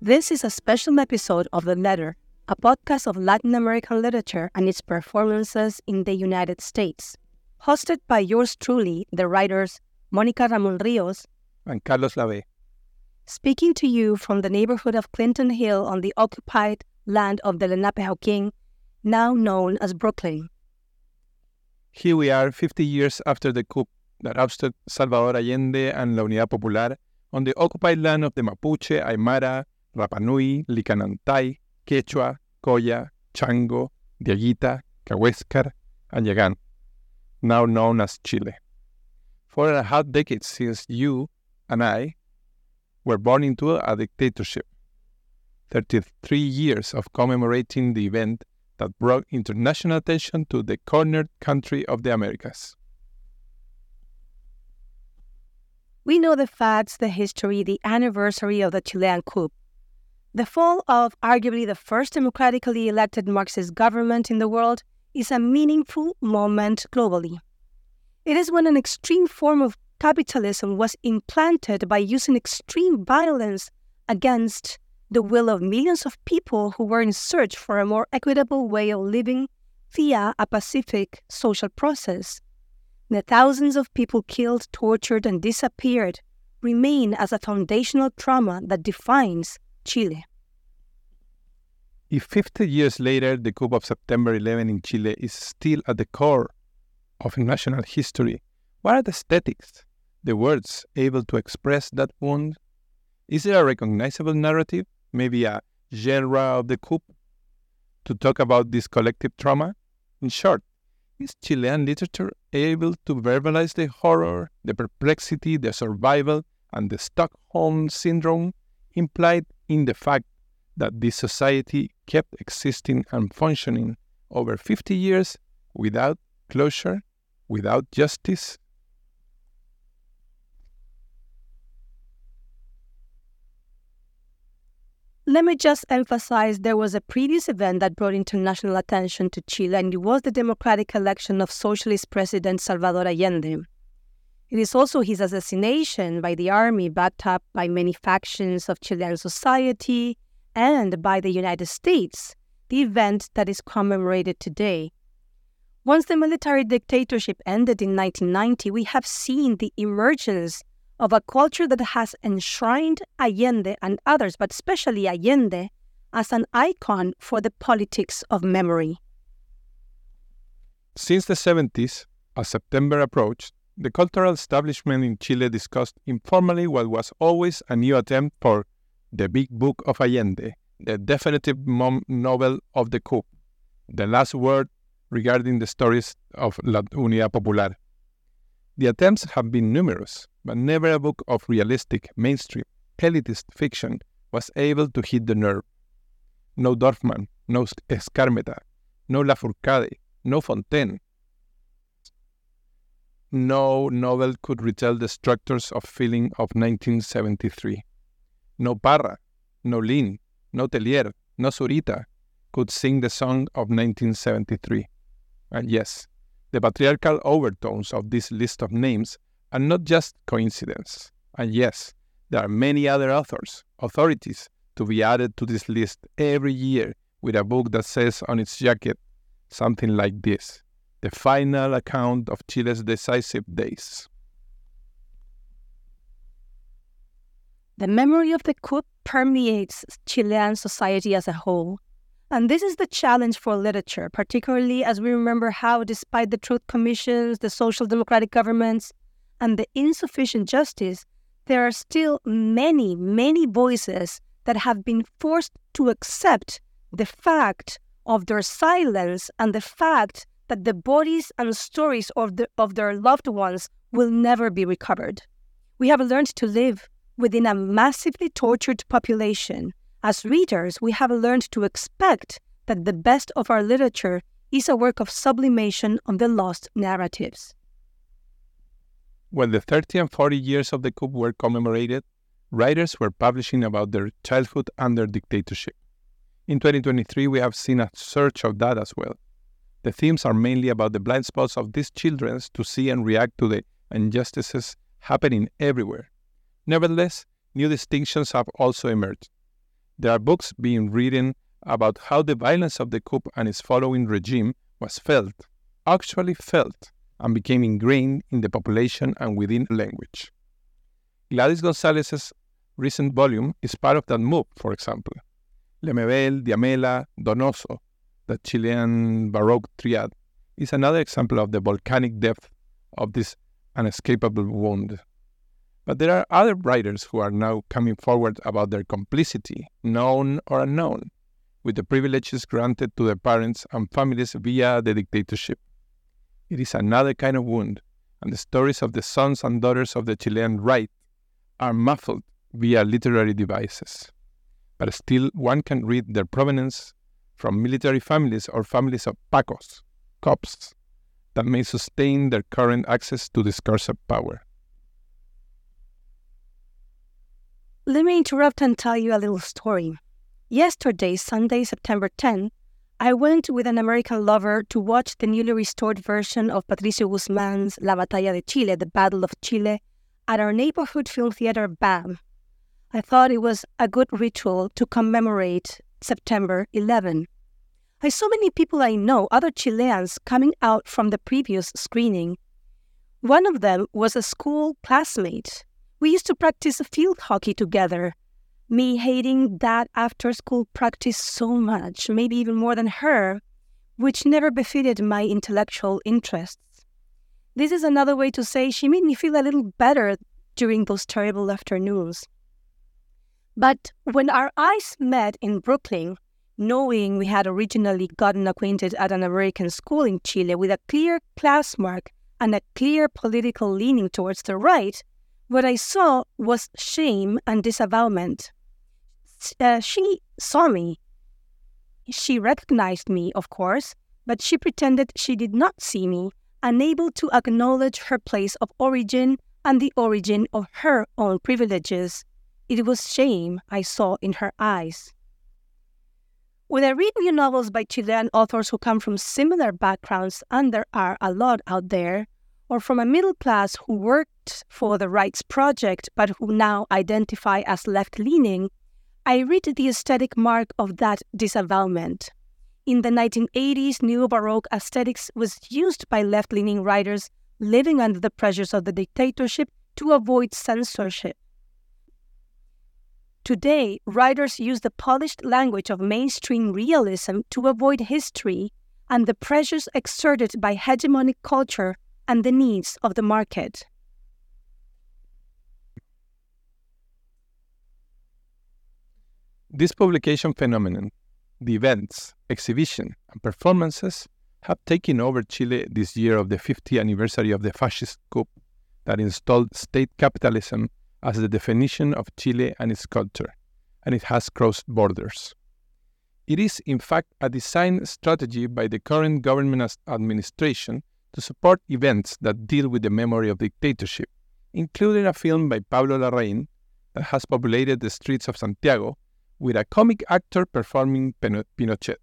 This is a special episode of The Letter, a podcast of Latin American literature and its performances in the United States. Hosted by yours truly, the writers Monica Ramon Rios and Carlos Labbé. Speaking to you from the neighborhood of Clinton Hill on the occupied land of the Lenapehoking, now known as Brooklyn. Here we are 50 years after the coup that ousted Salvador Allende and La Unidad Popular on the occupied land of the Mapuche, Aymara, Rapanui, Licanantay, Quechua, Colla, Chango, Diaguita, Kawésqar, and Yagan, now known as Chile. Four and a half decades since you and I were born into a dictatorship. 33 years of commemorating the event that brought international attention to the cornered country of the Americas. We know the facts, the history, the anniversary of the Chilean coup. The fall of arguably the first democratically elected Marxist government in the world is a meaningful moment globally. It is when an extreme form of capitalism was implanted by using extreme violence against the will of millions of people who were in search for a more equitable way of living via a pacific social process. The thousands of people killed, tortured, and disappeared remain as a foundational trauma that defines Chile. If 50 years later the coup of September 11 in Chile is still at the core of national history, what are the aesthetics, the words able to express that wound? Is there a recognizable narrative, maybe a genre of the coup, to talk about this collective trauma? In short, is Chilean literature able to verbalize the horror, the perplexity, the survival, and the Stockholm syndrome implied in the fact that this society kept existing and functioning over 50 years without closure, without justice? Let me just emphasize there was a previous event that brought international attention to Chile, and it was the democratic election of socialist president Salvador Allende. It is also his assassination by the army, backed up by many factions of Chilean society and by the United States, the event that is commemorated today. Once the military dictatorship ended in 1990, we have seen the emergence of a culture that has enshrined Allende and others, but especially Allende, as an icon for the politics of memory. Since the 70s, as September approached, the cultural establishment in Chile discussed informally what was always a new attempt for the Big Book of Allende, the definitive novel of the coup, the last word regarding the stories of La Unidad Popular. The attempts have been numerous, but never a book of realistic, mainstream, elitist fiction was able to hit the nerve. No Dorfman, no Skármeta, no Lafourcade, no Fontaine. No novel could retell the structures of feeling of 1973. No Parra, no Lihn, no Teillier, no Zurita could sing the song of 1973. And yes, the patriarchal overtones of this list of names are not just coincidence. And yes, there are many other authors, authorities, to be added to this list every year with a book that says on its jacket something like this The Final Account of Chile's Decisive Days. The memory of the coup permeates Chilean society as a whole. And this is the challenge for literature, particularly as we remember how, despite the truth commissions, the social democratic governments, and the insufficient justice, there are still many, many voices that have been forced to accept the fact of their silence and the fact that the bodies and stories of, the, of their loved ones will never be recovered. We have learned to live within a massively tortured population as readers, we have learned to expect that the best of our literature is a work of sublimation of the lost narratives. When the 30 and 40 years of the coup were commemorated, writers were publishing about their childhood under dictatorship. In 2023, we have seen a surge of that as well. The themes are mainly about the blind spots of these children to see and react to the injustices happening everywhere. Nevertheless, new distinctions have also emerged. There are books being written about how the violence of the coup and its following regime was felt, actually felt, and became ingrained in the population and within language. Gladys Gonzalez's recent volume is part of that move, for example. Lemebel, Diamela, Donoso, the Chilean Baroque triad, is another example of the volcanic depth of this unescapable wound. But there are other writers who are now coming forward about their complicity, known or unknown, with the privileges granted to their parents and families via the dictatorship. It is another kind of wound, and the stories of the sons and daughters of the Chilean right are muffled via literary devices. But still, one can read their provenance from military families or families of pacos, cops, that may sustain their current access to discursive power. Let me interrupt and tell you a little story. Yesterday, Sunday, September 10, I went with an American lover to watch the newly restored version of Patricio Guzman's La Batalla de Chile, the Battle of Chile, at our neighborhood film theater, BAM. I thought it was a good ritual to commemorate September 11. I saw many people I know, other Chileans, coming out from the previous screening. One of them was a school classmate. We used to practice field hockey together. Me hating that after school practice so much, maybe even more than her, which never befitted my intellectual interests. This is another way to say she made me feel a little better during those terrible afternoons. But when our eyes met in Brooklyn, knowing we had originally gotten acquainted at an American school in Chile with a clear class mark and a clear political leaning towards the right, what I saw was shame and disavowment. Uh, she saw me. She recognized me, of course, but she pretended she did not see me, unable to acknowledge her place of origin and the origin of her own privileges. It was shame I saw in her eyes. When I read new novels by Chilean authors who come from similar backgrounds, and there are a lot out there, or from a middle class who worked for the Rights Project but who now identify as left leaning, I read the aesthetic mark of that disavowment. In the 1980s, Neo Baroque aesthetics was used by left leaning writers living under the pressures of the dictatorship to avoid censorship. Today, writers use the polished language of mainstream realism to avoid history and the pressures exerted by hegemonic culture and the needs of the market. This publication phenomenon, the events, exhibition, and performances have taken over Chile this year of the 50th anniversary of the fascist coup that installed state capitalism as the definition of Chile and its culture, and it has crossed borders. It is, in fact, a design strategy by the current government administration to support events that deal with the memory of dictatorship, including a film by Pablo Larraín that has populated the streets of Santiago with a comic actor performing Pinochet.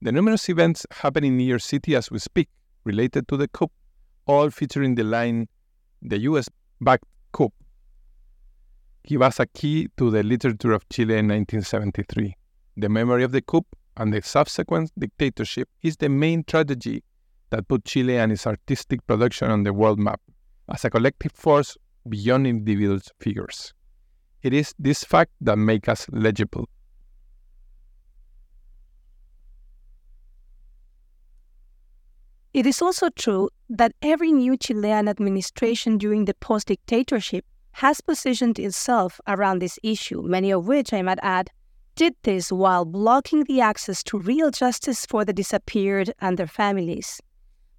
The numerous events happening in New York City as we speak, related to the coup, all featuring the line, the US backed coup. Give us a key to the literature of Chile in 1973. The memory of the coup and the subsequent dictatorship is the main tragedy that put Chile and its artistic production on the world map as a collective force beyond individual figures. It is this fact that makes us legible. It is also true that every new Chilean administration during the post dictatorship has positioned itself around this issue, many of which, I might add, did this while blocking the access to real justice for the disappeared and their families.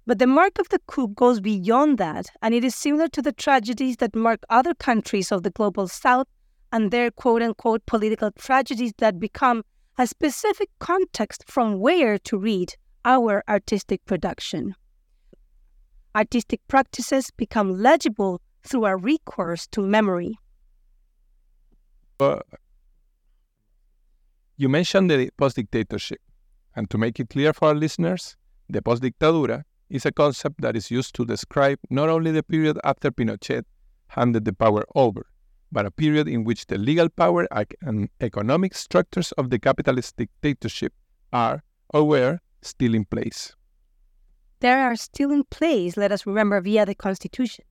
But the mark of the coup goes beyond that, and it is similar to the tragedies that mark other countries of the global south and their quote unquote political tragedies that become a specific context from where to read our artistic production. Artistic practices become legible through a recourse to memory. Uh, you mentioned the post dictatorship, and to make it clear for our listeners, the post dictadura is a concept that is used to describe not only the period after Pinochet handed the power over, but a period in which the legal power and economic structures of the capitalist dictatorship are or were still in place. They are still in place, let us remember, via the Constitution.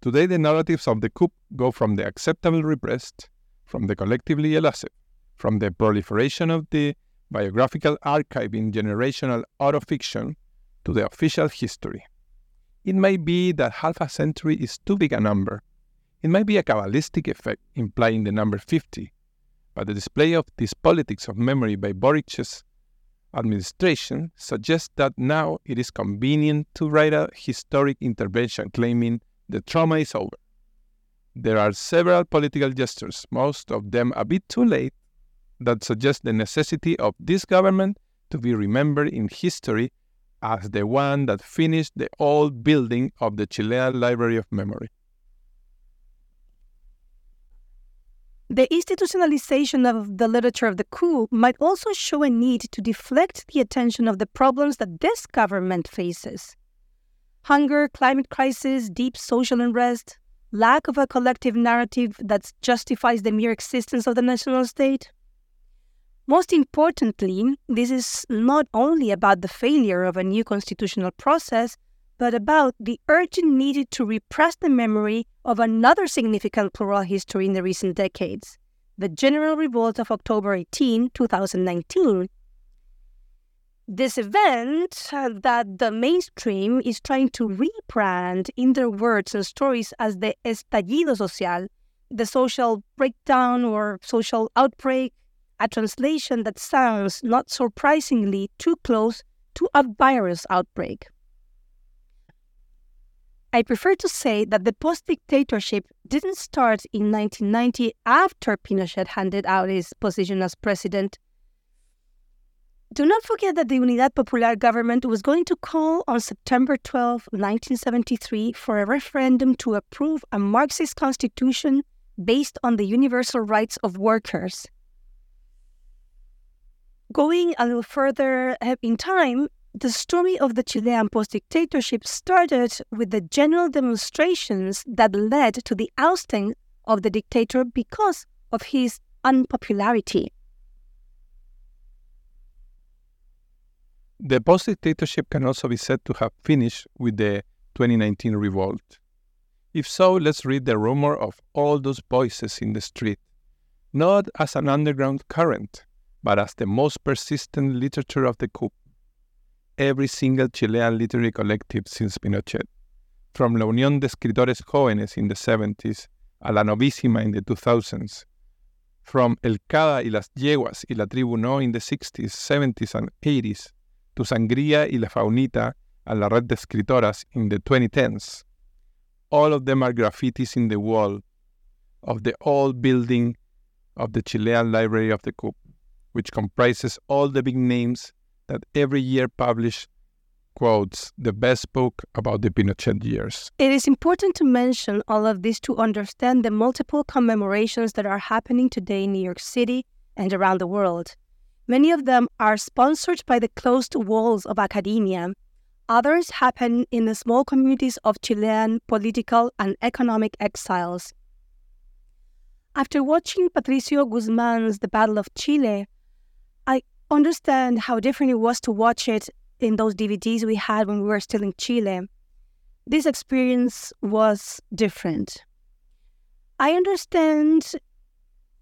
Today, the narratives of the coup go from the acceptable repressed, from the collectively elusive, from the proliferation of the biographical archive in generational autofiction to the official history. It may be that half a century is too big a number. It might be a Kabbalistic effect implying the number 50, but the display of this politics of memory by Boric's administration suggests that now it is convenient to write a historic intervention claiming the trauma is over. There are several political gestures, most of them a bit too late, that suggests the necessity of this government to be remembered in history as the one that finished the old building of the Chilean Library of Memory. The institutionalization of the literature of the coup might also show a need to deflect the attention of the problems that this government faces hunger, climate crisis, deep social unrest, lack of a collective narrative that justifies the mere existence of the national state. Most importantly, this is not only about the failure of a new constitutional process, but about the urgent need to repress the memory of another significant plural history in the recent decades the General Revolt of October 18, 2019, this event uh, that the mainstream is trying to rebrand in their words and stories as the estallido social, the social breakdown or social outbreak, a translation that sounds not surprisingly too close to a virus outbreak. I prefer to say that the post dictatorship didn't start in 1990 after Pinochet handed out his position as president do not forget that the Unidad Popular government was going to call on September 12, 1973, for a referendum to approve a Marxist constitution based on the universal rights of workers. Going a little further uh, in time, the story of the Chilean post dictatorship started with the general demonstrations that led to the ousting of the dictator because of his unpopularity. The post dictatorship can also be said to have finished with the 2019 revolt. If so, let's read the rumor of all those voices in the street, not as an underground current, but as the most persistent literature of the coup. Every single Chilean literary collective since Pinochet, from La Unión de Escritores Jóvenes in the 70s a La Novísima in the 2000s, from El Cada y las Yeguas y la Tribu No in the 60s, 70s, and 80s, to Sangría y La Faunita a la red de escritoras in the 2010s. All of them are graffitis in the wall of the old building of the Chilean Library of the Coup, which comprises all the big names that every year publish quotes the best book about the Pinochet years. It is important to mention all of this to understand the multiple commemorations that are happening today in New York City and around the world. Many of them are sponsored by the closed walls of academia. Others happen in the small communities of Chilean political and economic exiles. After watching Patricio Guzman's The Battle of Chile, understand how different it was to watch it in those DVDs we had when we were still in Chile. This experience was different. I understand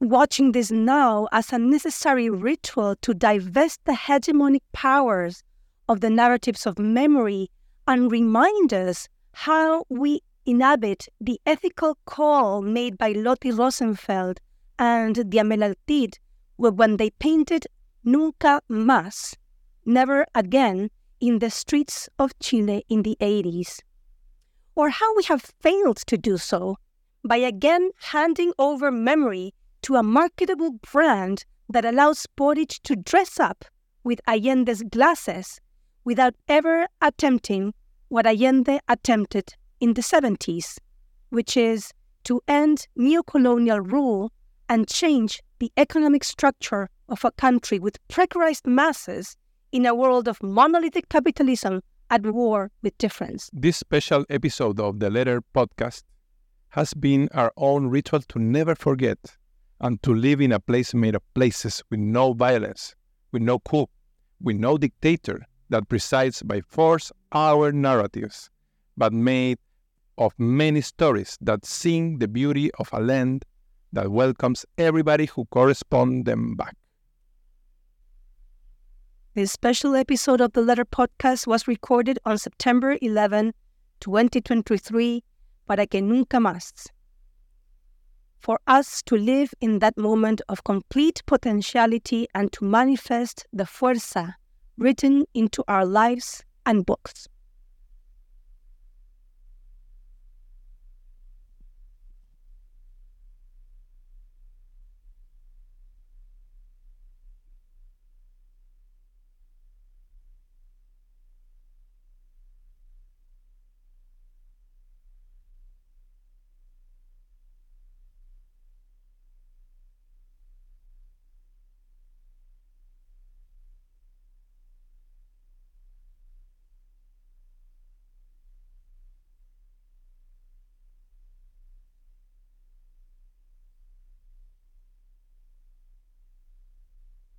watching this now as a necessary ritual to divest the hegemonic powers of the narratives of memory and remind us how we inhabit the ethical call made by Lotty Rosenfeld and Diamela Eltit when they painted Nunca Más, Never Again, in the streets of Chile in the 80s. Or how we have failed to do so by again handing over memory to a marketable brand that allows Boric to dress up with Allende's glasses without ever attempting what Allende attempted in the 70s, which is to end neocolonial rule and change the economic structure of a country with precarized masses in a world of monolithic capitalism at war with difference. This special episode of the Letter podcast has been our own ritual to never forget and to live in a place made of places with no violence, with no coup, with no dictator that presides by force our narratives, but made of many stories that sing the beauty of a land that welcomes everybody who correspond them back. This special episode of the Letter Podcast was recorded on September 11, 2023, para que nunca más. For us to live in that moment of complete potentiality and to manifest the fuerza written into our lives and books.